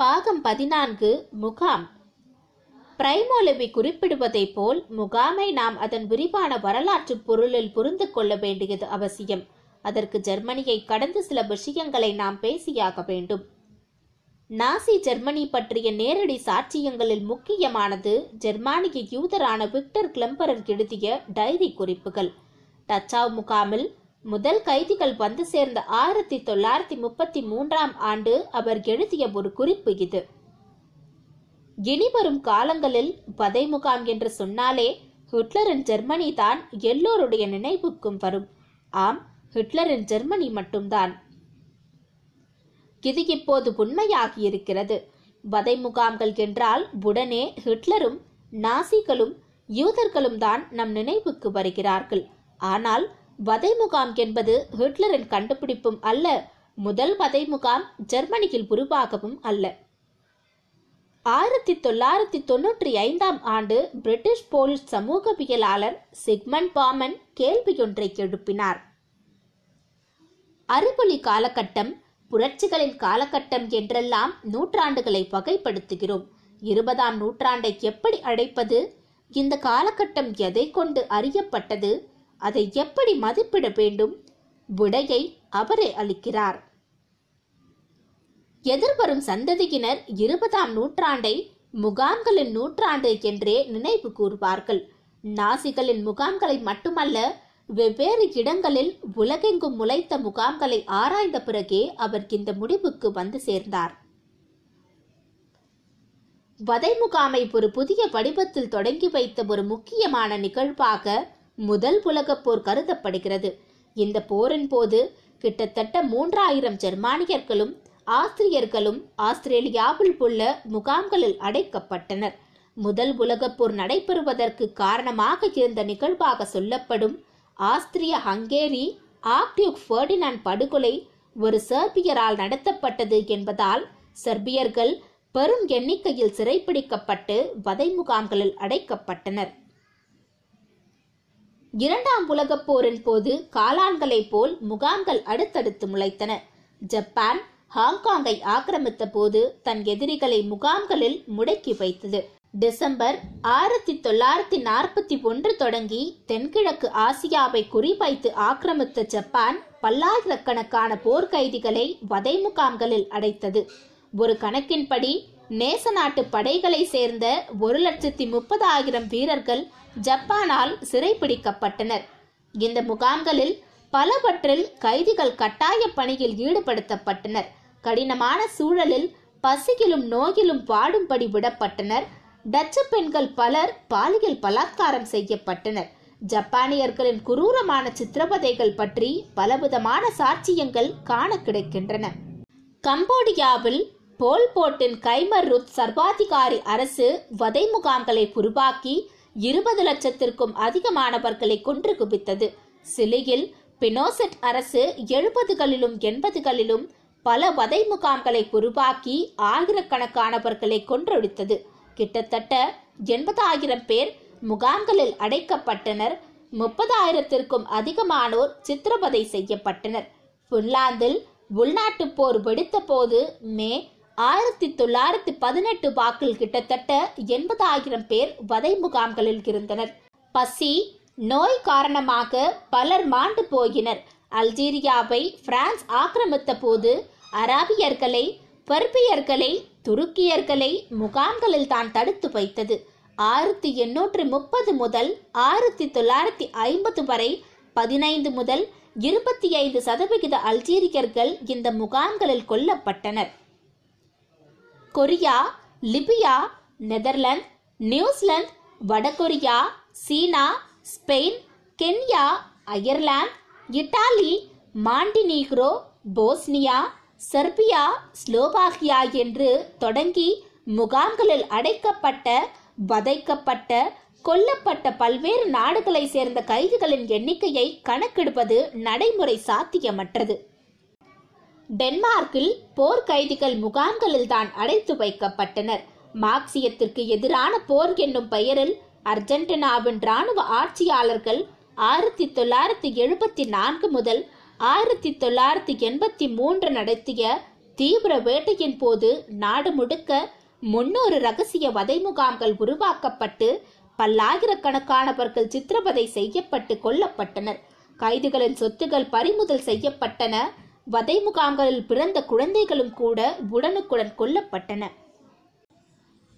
பாகம் பதினான்கு முகாம். பிரைமோலவி குறிப்பிடுவதைப் போல் முகாமை நாம் அதன் விரிவான வரலாற்று பொருளில் புரிந்து கொள்ள வேண்டியது அவசியம். அதற்கு ஜெர்மனியை கடந்து சில விஷயங்களை நாம் பேசியாக வேண்டும். நாசி ஜெர்மனி பற்றிய நேரடி சாட்சியங்களில் முக்கியமானது ஜெர்மானிய யூதரான விக்டர் கிளம்பரர் எழுதிய டைரி குறிப்புகள். டச்சாவ் முகாமில் முதல் கைதிகள் வந்து சேர்ந்த ஆயிரத்தி தொள்ளாயிரத்தி முப்பத்தி மூன்றாம் ஆண்டு அவர் எழுதிய ஒரு குறிப்பு இது. இனி வரும் காலங்களில் பதை முகாம் என்று சொன்னாலே ஹிட்லரின் ஜெர்மனி தான் எல்லோருடைய நினைவுக்கும் வரும். ஆம் ஹிட்லரின் ஜெர்மனி மட்டும்தான். இது இப்போது உண்மையாகி இருக்கிறது. வதை முகாம்கள் என்றால் உடனே ஹிட்லரும் நாசிகளும் யூதர்களும் தான் நம் நினைவுக்கு வருகிறார்கள். ஆனால் வதை முகாம் என்பது ஹிட்லரின் கண்டுபிடிப்பும் அல்ல முதல் வதை முகாம் ஜெர்மனியில் உருவாகவும் அல்ல. ஆயிரத்தி தொள்ளாயிரத்தி தொன்னூற்றி ஐந்தாம் ஆண்டு பிரிட்டிஷ் போலீஸ் சமூகவியலாளர் சிக்மண்ட் பாமன் கேள்வியொன்றை எழுப்பினார். அறிவொளி காலகட்டம் புரட்சிகளின் காலகட்டம் என்றெல்லாம் நூற்றாண்டுகளை வகைப்படுத்துகிறோம். இருபதாம் நூற்றாண்டை எப்படி அழைப்பது இந்த காலகட்டம் எதை கொண்டு அறியப்பட்டது? அதை எப்படி மதிப்பிட வேண்டும்? விடையை அவரே அளிக்கிறார். எதிர்வரும் சந்ததியினர் இருபதாம் நூற்றாண்டை முகாம்களின் நூற்றாண்டு என்றே நினைவு கூறுவார்கள். நாசிகளின் முகாம்களை மட்டுமல்ல வெவ்வேறு இடங்களில் உலகெங்கும் முளைத்த முகாம்களை ஆராய்ந்த பிறகே அவர் இந்த முடிவுக்கு வந்து சேர்ந்தார். வதை முகாமை ஒரு புதிய வடிவத்தில் தொடங்கி வைத்த ஒரு முக்கியமான நிகழ்வாக முதல் உலகப் போர் கருதப்படுகிறது. இந்த போரின் போது கிட்டத்தட்ட மூன்றாயிரம் ஜெர்மானியர்களும் ஆஸ்திரியர்களும் ஆஸ்திரேலியாவில் உள்ள முகாம்களில் அடைக்கப்பட்டனர். முதல் உலகப் போர் நடைபெறுவதற்கு காரணமாக இருந்த நிகழ்வாக சொல்லப்படும் ஆஸ்திரிய ஹங்கேரி ஆக்டியூக் ஃபெர்டினாண்ட் படுகொலை ஒரு செர்பியரால் நடத்தப்பட்டது என்பதால் செர்பியர்கள் பெரும் எண்ணிக்கையில் சிறைப்பிடிக்கப்பட்டு வதை முகாம்களில் அடைக்கப்பட்டனர். இரண்டாம் உலகப் போரின் போது காளான்களைப் போல் முகாம்கள் அடுத்தடுத்து முளைத்தன. ஜப்பான் ஹாங்காங்கை ஆக்கிரமித்த போது தன் எதிரிகளை முகாம்களில் முடக்கி வைத்தது. டிசம்பர் ஆயிரத்தி தொள்ளாயிரத்தி நாற்பத்தி ஒன்று தொடங்கி தென்கிழக்கு ஆசியாவை குறிவைத்து ஆக்கிரமித்த ஜப்பான் பல்லாயிரக்கணக்கான போர்க்கைதிகளை வதை முகாம்களில் அடைத்தது. ஒரு கணக்கின்படி நேச நாட்டு படைகளை சேர்ந்த ஒரு லட்சத்தி முப்பதாயிரம் வீரர்கள் ஜப்பானால் சிறைப்பிடிக்கப்பட்டனர் இந்த முகாம்களில் பலவற்றில் கைதிகள் கட்டாய பணியில் ஈடுபடுத்தப்பட்டனர். கடினமான சூழலில் பசியிலும் நோயிலும் பாடும்படி விடப்பட்டனர். டச்சு பெண்கள் பலர் பாலியல் பலாத்காரம் செய்யப்பட்டனர். ஜப்பானியர்களின் குரூரமான சித்திரவதைகள் பற்றி பலவிதமான சாட்சியங்கள் காண கிடைக்கின்றன. கம்போடியாவில் போல்போட்டின் கைமர் ருத் சர்வாதிகாரி அரசு வதை முகாம்களை உருவாக்கி இருபது லட்சத்திற்கும் அதிகமானவர்களை கொன்று குவித்தது. சிலியில் பினோசெட் அரசு எழுபதுகளிலும் எண்பதுகளிலும் பல வதை முகாம்களை உருவாக்கி ஆயிரக்கணக்கானவர்களை கொன்றொழித்தது. கிட்டத்தட்ட எண்பதாயிரம் பேர் முகாம்களில் அடைக்கப்பட்டனர். முப்பதாயிரத்திற்கும் அதிகமானோர் சித்திரவதை செய்யப்பட்டனர். பின்லாந்தில் உள்நாட்டுப் போர் வெடித்த போது மே ஆயிரத்தி தொள்ளாயிரத்தி பதினெட்டு வாக்கில் கிட்டத்தட்ட எண்பதாயிரம் பேர் வதை முகாம்களில் இருந்தனர். பசி நோய் காரணமாக பலர் மாண்டு போயினர். அல்ஜீரியாவை பிரான்ஸ் ஆக்கிரமித்த போது அராபியர்களை பர்பியர்களை துருக்கியர்களை முகாம்களில் தான் தடுத்து வைத்தது. ஆயிரத்தி எண்ணூற்று முப்பது முதல் ஆயிரத்தி தொள்ளாயிரத்தி ஐம்பது வரை பதினைந்து முதல் இருபத்தி ஐந்து சதவிகித அல்ஜீரியர்கள் இந்த முகாம்களில் கொல்லப்பட்டனர். கொரியா லிபியா நெதர்லாந்து நியூசிலாந்து வடகொரியா China Spain Kenya Ireland Italy Montenegro Bosnia Serbia Slovakia என்று தொடங்கி முகாம்களில் அடைக்கப்பட்ட வதைக்கப்பட்ட கொல்லப்பட்ட பல்வேறு நாடுகளை சேர்ந்த கைதிகளின் எண்ணிக்கையை கணக்கெடுப்பது நடைமுறை சாத்தியமற்றது. டென்மார்க்கில் போர் கைதிகள் முகாம்களில் தான் அடைத்து வைக்கப்பட்டனர். மார்க்சியத்திற்கு எதிரான போர் என்னும் பெயரில் அர்ஜென்டினாவின் இராணுவ ஆட்சியாளர்கள் ஆயிரத்தி தொள்ளாயிரத்தி எழுபத்தி நான்கு முதல் ஆயிரத்தி தொள்ளாயிரத்தி எண்பத்தி மூன்று நடத்திய தீவிர வேட்டையின் போது நாடு முழுக்க முன்னூறு ரகசிய வதை முகாம்கள் உருவாக்கப்பட்டு பல்லாயிரக்கணக்கானவர்கள் சித்திரவதை செய்யப்பட்டு கொல்லப்பட்டனர். கைதிகளின் சொத்துகள் பறிமுதல் செய்யப்பட்டன. வதை முகாம்களில் பிறந்த குழந்தைகளும் கூட உடனுக்குடன் கொல்லப்பட்டன.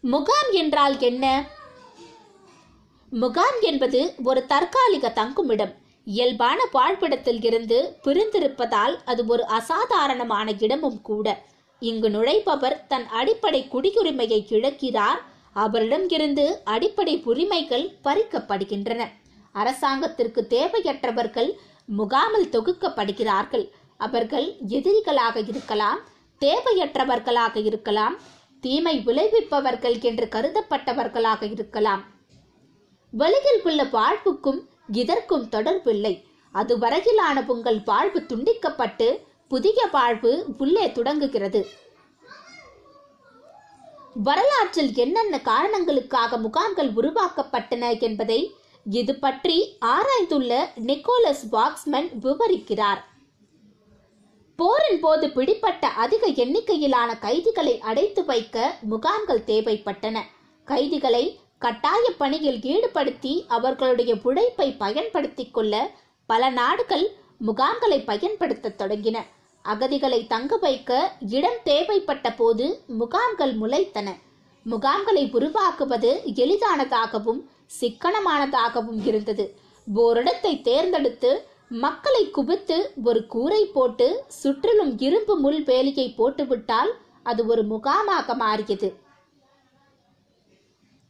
முகாம் என்றால் என்ன? முகாம் என்பது ஒரு தற்காலிக தங்குமிடம். இயல்பான வாழ்விடத்தில் இருந்து பிரிந்திருப்பதால் அது ஒரு அசாதாரணமான இடமும் கூட. இங்கு நுழைபவர் தன் அடிப்படை குடியுரிமையை இழக்கிறார். அவரிடம் இருந்து அடிப்படை உரிமைகள் பறிக்கப்படுகின்றன. அரசாங்கத்திற்கு தேவையற்றவர்கள் முகாமில் தொகுக்கப்படுகிறார்கள். அவர்கள் எதிரிகளாக இருக்கலாம் தேவையற்றவர்களாக இருக்கலாம் தீமை விளைவிப்பவர்கள் என்று கருதப்பட்டவர்களாக இருக்கலாம். வெளியில் உள்ள வாழ்வுக்கும் இதற்கும் தொடர்பில்லை அதுவரையிலான உங்கள் வாழ்வு துண்டிக்கப்பட்டு புதிய வாழ்வு உள்ளே தொடங்குகிறது. வரலாற்றில் என்னென்ன காரணங்களுக்காக முகாம்கள் உருவாக்கப்பட்டன என்பதை இது பற்றி ஆராய்ந்துள்ள நிக்கோலஸ் பாக்ஸ்மன் விவரிக்கிறார். போரின் போது பிடிப்பட்ட அதிக எண்ணிக்கையிலான கைதிகளை அடைத்து வைக்க முகாம்கள் தேவைப்பட்டன. கைதிகளை கட்டாய பணியில் ஈடுபடுத்தி அவர்களுடைய உழைப்பை பயன்படுத்திக் கொள்ள பல நாடுகள் முகாம்களை பயன்படுத்த தொடங்கின. அகதிகளை தங்க வைக்க இடம் தேவைப்பட்ட போது முகாம்கள் முளைத்தன. முகாம்களை உருவாக்குவது எளிதானதாகவும் சிக்கனமானதாகவும் இருந்தது. ஓரிடத்தை தேர்ந்தெடுத்து மக்களை குவித்து ஒரு கூரை போட்டு சுற்றிலும் இரும்பு முள் வேலியை போட்டுவிட்டால் அது ஒரு முகாமாக மாறியது.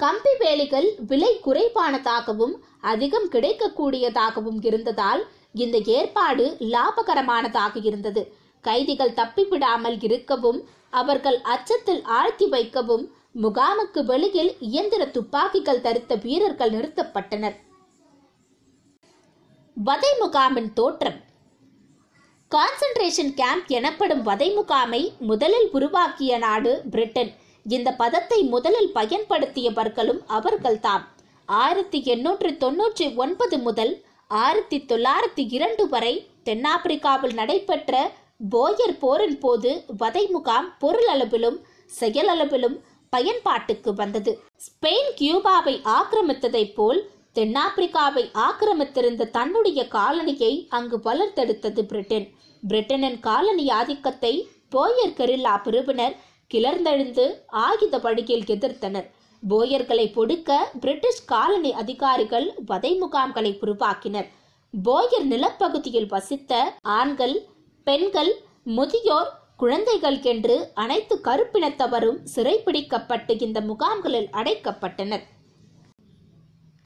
கம்பி வேலிகள் விலை குறைவானதாகவும் அதிகம் கிடைக்கக்கூடியதாகவும் இருந்ததால் இந்த ஏற்பாடு லாபகரமானதாக இருந்தது. கைதிகள் தப்பிவிடாமல் இருக்கவும் அவர்கள் அச்சத்தில் ஆழ்த்தி வைக்கவும் முகாமுக்கு வெளியில் இயந்திர துப்பாக்கிகள் தரித்த வீரர்கள் நிறுத்தப்பட்டனர். வதை முகாமின் தோற்றம். கான்சன்ட்ரேஷன் கேம்ப் எனப்படும் வதை முகாமை முதலில் உருவாக்கிய நாடு பிரிட்டன். இந்த பதத்தை முதலில் பயன்படுத்தியவர்களும் அவர்கள்தாம். ஆயிரத்தி எண்ணூற்றி தொன்னூற்றி ஒன்பது முதல் ஆயிரத்தி தொள்ளாயிரத்தி இரண்டு வரை தென்னாப்பிரிக்காவில் நடைபெற்ற போயர் போரின் போது வதை முகாம் பொருளளவிலும் செயலளவிலும் பயன்பாட்டுக்கு வந்தது. ஸ்பெயின் கியூபாவை ஆக்கிரமித்ததைப் போல் தென்னாப்பிரிக்காவை ஆக்கிரமித்திருந்த தன்னுடைய காலனியை அங்கு வளர்த்தெடுத்தது பிரிட்டன். பிரிட்டனின் காலனி ஆதிக்கத்தை போயர் கெரில்லா பிரிவினர் கிளர்ந்தெழுந்து ஆயுத வழியில் எதிர்த்தனர். போயர்களை பொடுக்க பிரிட்டிஷ் காலனி அதிகாரிகள் வதை முகாம்களை உருவாக்கினர். போயர் நிலப்பகுதியில் வசித்த ஆண்கள் பெண்கள் முதியோர் குழந்தைகள் என்று அனைத்து கருப்பினத்தவரும் சிறைப்பிடிக்கப்பட்டு இந்த முகாம்களில் அடைக்கப்பட்டனர்.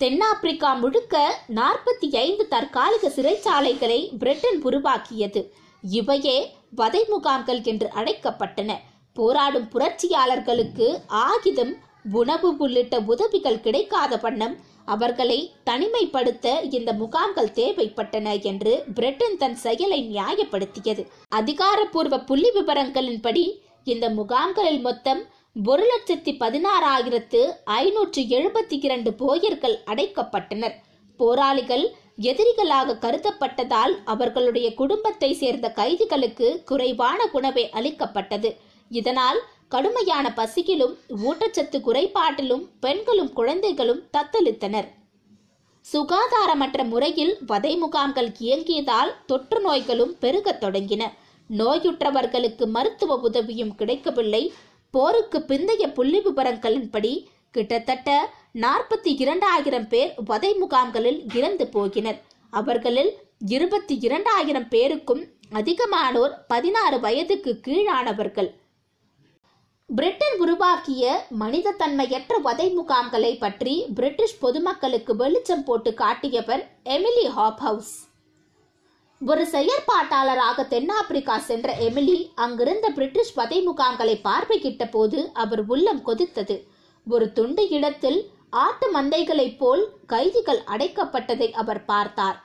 தென்னாப்பிரிக்கா முழுக்க நாற்பத்தி ஐந்து தற்காலிக சிறைச்சாலைகளை பிரிட்டன் உருவாக்கியது. இவையே வதை முகாம்கள் என்று அழைக்கப்பட்டன. போராடும் புரட்சியாளர்களுக்கு ஆகிதம் உணவு உள்ளிட்ட உதவிகள் கிடைக்காத வண்ணம் அவர்களை தனிமைப்படுத்த இந்த முகாம்கள் தேவைப்பட்டன என்று பிரிட்டன் தன் செயலை நியாயப்படுத்தியது. அதிகாரப்பூர்வ புள்ளி விவரங்களின்படி இந்த முகாம்களில் மொத்தம் ஒரு லட்சத்தி பதினாறாயிரத்து ஐநூற்று எழுபத்தி இரண்டு போயர்கள் அடைக்கப்பட்டனர். போராளிகள் எதிரிகளாக கருதப்பட்டதால் அவர்களுடைய குடும்பத்தை சேர்ந்த கைதிகளுக்கு குறைவான உணவை அளிக்கப்பட்டது. இதனால் கடுமையான பசியிலும் ஊட்டச்சத்து குறைபாட்டிலும் பெண்களும் குழந்தைகளும் தத்தளித்தனர். சுகாதாரமற்ற முறையில் வதை முகாம்கள் இயங்கியதால் தொற்று நோய்களும் பெருகத் தொடங்கின. நோயுற்றவர்களுக்கு மருத்துவ உதவியும் கிடைக்கவில்லை. போருக்கு பிந்தைய புள்ளி விவரங்களின்படி கிட்டத்தட்ட நாற்பத்தி இரண்டாயிரம் பேர் வதை முகாம்களில் இறந்து போகினர். அவர்களில் இருபத்தி இரண்டாயிரம் பேருக்கும் அதிகமானோர் பதினாறு வயதுக்கு கீழானவர்கள். பிரிட்டன் உருவாக்கிய மனித தன்மையற்ற வதை முகாம்களை பற்றி பிரிட்டிஷ் பொதுமக்களுக்கு வெளிச்சம் போட்டு காட்டியவர் எமிலி ஹாப்ஹவுஸ். ஒரு செயற்பாட்டாளராக தென்னாப்பிரிக்கா சென்ற எமிலி அங்கிருந்த பிரிட்டிஷ் பதை முகாம்களை பார்வையிட்ட போது அவர் உள்ளம் கொதித்தது. ஒரு துண்டு இடத்தில் ஆட்டு மந்தைகளைப் போல் கைதிகள் அடைக்கப்பட்டதை அவர் பார்த்தார்.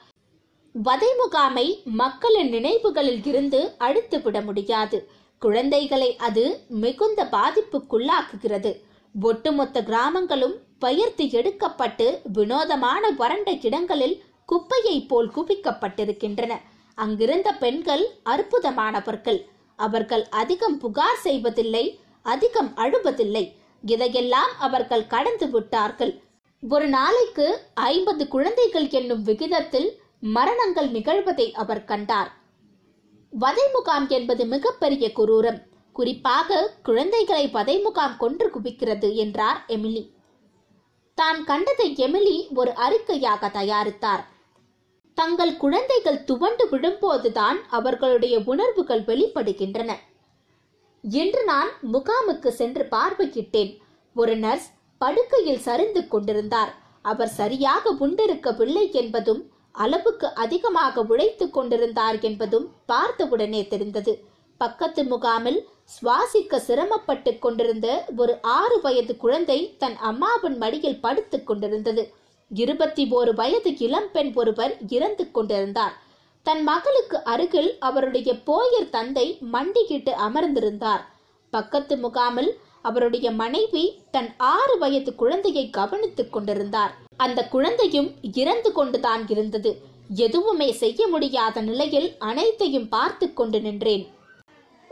வதை முகாமை மக்களின் நினைவுகளில் இருந்து அழித்து விட முடியாது. குழந்தைகளை அது மிகுந்த பாதிப்புக்குள்ளாக்குகிறது. ஒட்டுமொத்த கிராமங்களும் பயிர்த்து எடுக்கப்பட்டு வினோதமான வறண்ட இடங்களில் குப்பையைப் போல் குவிக்கப்பட்டிருக்கின்றன. அங்கிருந்த பெண்கள் அற்புதமானவர்கள். அவர்கள் அதிகம் புகார் செய்வதில்லை அதிகம் அழுவதில்லை. இதையெல்லாம் அவர்கள் கடந்து விட்டார்கள். ஒரு நாளைக்கு ஐம்பது குழந்தைகள் என்னும் விகிதத்தில் மரணங்கள் நிகழ்வதை அவர் கண்டார். வதை முகாம் என்பது மிகப்பெரிய குரூரம். குறிப்பாக குழந்தைகளை வதை முகாம் கொன்று குவிக்கிறது என்றார் எமிலி. தான் கண்டதை எமிலி ஒரு அறிக்கையாக தயாரித்தார். தங்கள் குழந்தைகள் துவண்டு விழும்போதுதான் அவர்களுடைய உணர்வுகள் வெளிப்படுகின்றன. இன்று நான் முகாமுக்கு சென்று பார்வையிட்டேன். ஒரு நர்ஸ் படுக்கையில் சரிந்து கொண்டிருந்தார். அவர் சரியாக உண்டிருக்கவில்லை என்பதும் அளவுக்கு அதிகமாக உழைத்துக் கொண்டிருந்தார் என்பதும் பார்த்தவுடனே தெரிந்தது. பக்கத்து முகாமில் சுவாசிக்க சிரமப்பட்டு கொண்டிருந்த ஒரு ஆறு வயது குழந்தை தன் அம்மாவின் மடியில் படுத்துக் கொண்டிருந்தது. இருபத்தி ஓரு வயது இளம்பெண் ஒருவர் இறந்து கொண்டிருந்தார். தன் மகளுக்கு அருகில் அவருடைய போயர் தந்தை மண்டியிட்டு அமர்ந்திருந்தார். பக்கத்து முகாமில் அவருடைய மனைவி தன் ஆறு வயது குழந்தையை கவனித்துக் கொண்டிருந்தார். அந்த குழந்தையும் இறந்து கொண்டுதான் இருந்தது. எதுவுமே செய்ய முடியாத நிலையில் அனைத்தையும் பார்த்து கொண்டு நின்றேன்.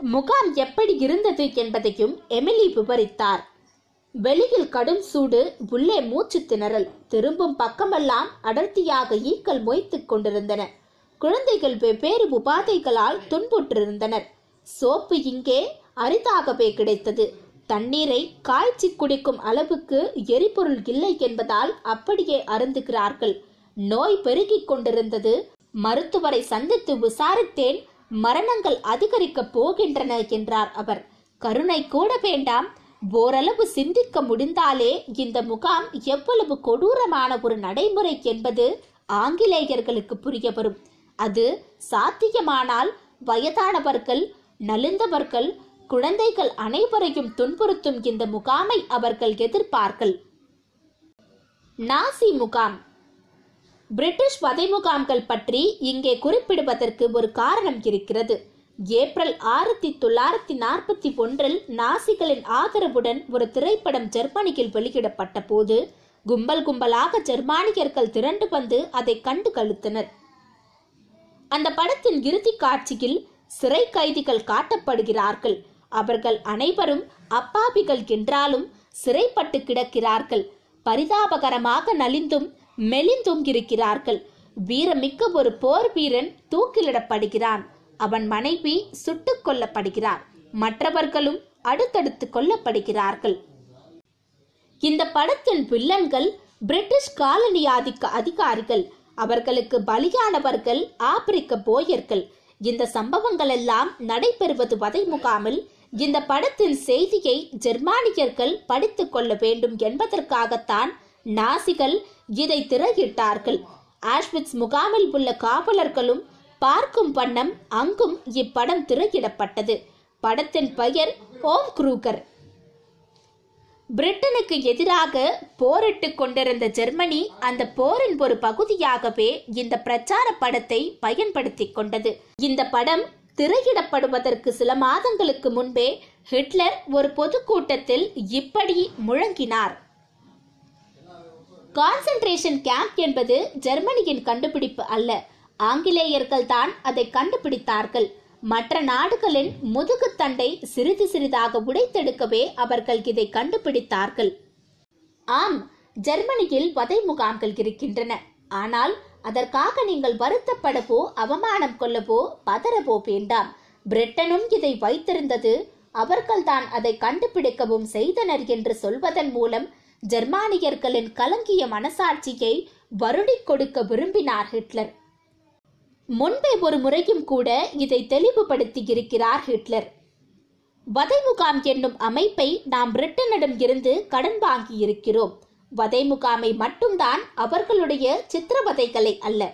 முகாம் எப்படி இருந்தது என்பதையும் எமிலி விவரித்தார். வெளியில் கடும் சூடு உள்ளே மூச்சு திணறல். திரும்பும் பக்கமெல்லாம் அடர்த்தியாக ஈக்கள் மொய்த்துக் கொண்டிருந்தன. குழந்தைகள் வெவ்வேறு உபாதைகளால் துன்புற்றிருந்தனர். சோப்பு இங்கே அரிதாகவே கிடைத்தது. தண்ணீரை காய்ச்சி குடிக்கும் அளவுக்கு எரிபொருள் இல்லை என்பதால் அப்படியே அருந்துகிறார்கள். நோய் பெருகிக் கொண்டிருந்தது. மருத்துவரை சந்தித்து விசாரித்தேன். மரணங்கள் அதிகரிக்கப் போகின்றன என்றார் அவர். கருணை கூட வேண்டாம். ஓரளவு சிந்திக்க முடிந்தாலே இந்த முகாம் எவ்வளவு கொடூரமான ஒரு நடைமுறை என்பது ஆங்கிலேயர்களுக்கு புரிய வரும் அது சாத்தியமானால் வயதானவர்கள் நலிந்தவர்கள் குழந்தைகள் அனைவரையும் துன்புறுத்தும் இந்த முகாமை அவர்கள் எதிர்ப்பார்கள். நாசி முகாம். பிரிட்டிஷ் வதை முகாம்கள் பற்றி இங்கே குறிப்பிடுவதற்கு ஒரு காரணம் இருக்கிறது. ஏப்ரல் ஆயிரத்தி தொள்ளாயிரத்தி நாற்பத்தி ஒன்றில் நாசிகளின் ஆதரவுடன் ஒரு திரைப்படம் ஜெர்மனியில் வெளியிடப்பட்ட போது கும்பல் கும்பலாக ஜெர்மானியர்கள் திரண்டு வந்து அதை கண்டு கழுத்தனர். அந்த படத்தின் இறுதி காட்சியில் சிறை கைதிகள் காட்டப்படுகிறார்கள். அவர்கள் அனைவரும் அப்பாவிகள் என்றாலும் சிறைப்பட்டு கிடக்கிறார்கள். பரிதாபகரமாக நலிந்தும் மெலிந்தும் இருக்கிறார்கள். வீரமிக்க ஒரு போர் வீரன் தூக்கிலிடப்படுகிறான். அவன் மனைவி சுட்டுக் கொல்லப்படுகிறார். மற்றவர்களும் அடுத்தடுத்து கொல்லப்படுகிறார்கள். இந்த படத்தின் வில்லன்கள் பிரிட்டிஷ் காலனி ஆதிக்க அதிகாரிகள். அவர்களுக்கு பலியானவர்கள் ஆப்பிரிக்க போயர்கள். இந்த சம்பவங்கள் எல்லாம் நடைபெறுவது வதை முகாமில் இந்த படத்தின் செய்தியை ஜெர்மானியர்கள் படித்துக் கொள்ள வேண்டும் என்பதற்காகத்தான் நாசிகள் இதை திரையிட்டார்கள். ஆஷ்விட்ஸ் முகாமில் உள்ள காவலர்களும் பார்க்கும் வண்ணம் அங்கும் இப்படம் திரையிடப்பட்டது. படத்தின் பெயர் ஓம் குரூகர் பிரிட்டனுக்கு எதிராக போரிட்டு கொண்டிருந்த ஜெர்மனி அந்த போரின் ஒரு பகுதியாகவே இந்த பிரச்சார படத்தை பயன்படுத்திக் கொண்டது. இந்த படம் திரையிடப்படுவதற்கு சில மாதங்களுக்கு முன்பே ஹிட்லர் ஒரு பொதுக்கூட்டத்தில் இப்படி முழங்கினார். கான்சென்ட்ரேஷன் கேம்ப் என்பது ஜெர்மனியின் கண்டுபிடிப்பு அல்ல. ஆங்கிலேயர்கள் தான் அதை கண்டுபிடித்தார்கள். மற்ற நாடுகளின் முதுகுத்தண்டை சிறிது சிறிதாக உடைத்தெடுக்கவே அவர்கள் இதை கண்டுபிடித்தார்கள். ஆம் ஜெர்மனியில் வதை முகாம்கள் இருக்கின்றன. ஆனால் அதற்காக நீங்கள் வருத்தப்படவோ அவமானம் கொள்ளவோ பதறவோ வேண்டாம். பிரிட்டனும் இதை வைத்திருந்தது அவர்கள்தான் அதை கண்டுபிடிக்கவும் செய்தனர் என்று சொல்வதன் மூலம் ஜெர்மானியர்களின் கலங்கிய மனசாட்சியை வருடிக் கொடுக்க விரும்பினார் ஹிட்லர். முன்பே ஒரு முறையும் கூட இதை தெளிவுபடுத்தி இருக்கிறார் ஹிட்லர். வதை முகாம் என்னும் அமைப்பை நாம் பிரிட்டனிடம் இருந்து கடன் வாங்கி இருக்கிறோம் வதை முகாமை மட்டும்தான் அவர்களுடைய சித்திரவதைகளை அல்ல.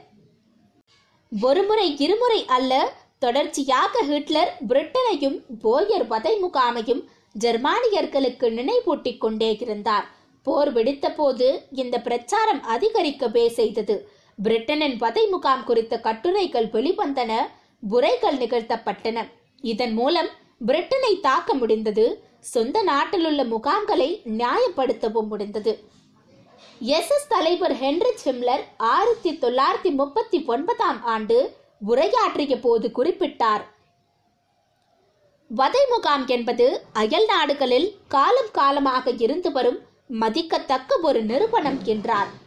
ஒருமுறை இருமுறை அல்ல தொடர்ச்சியாக ஹிட்லர் பிரிட்டனையும் போயர் வதை முகாமையும் ஜெர்மானியர்களுக்கு நினைவூட்டிக் கொண்டே இருந்தார். போர் வெடித்த போது இந்த பிரச்சாரம் அதிகரிக்கவே செய்தது. பிரிட்டனின் வதை முகாம் குறித்த கட்டுரைகள் வெளிவந்தன உரைகள் நிகழ்த்தப்பட்டன. இதன் மூலம் பிரிட்டனை தாக்க முடிந்தது சொந்த நாட்டிலுள்ள முகாம்களை நியாயப்படுத்தவும் முடிந்தது. எஸ். எஸ். தலைவர் ஹென்ரி சிம்லர் ஆயிரத்தி தொள்ளாயிரத்தி முப்பத்தி ஒன்பதாம் ஆண்டு உரையாற்றிய போது குறிப்பிட்டார். வதை முகாம் என்பது அயல் நாடுகளில் காலம் காலமாக இருந்து வரும் மதிக்கத்தக்க ஒரு நிறுவனம் என்றார்.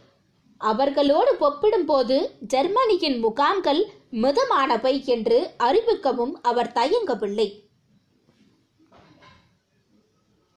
அவர்களோடு ஒப்பிடும்போது ஜெர்மனியின் முகாம்கள் மிதமானவை என்று அறிவிக்கவும் அவர் தயங்கவில்லை.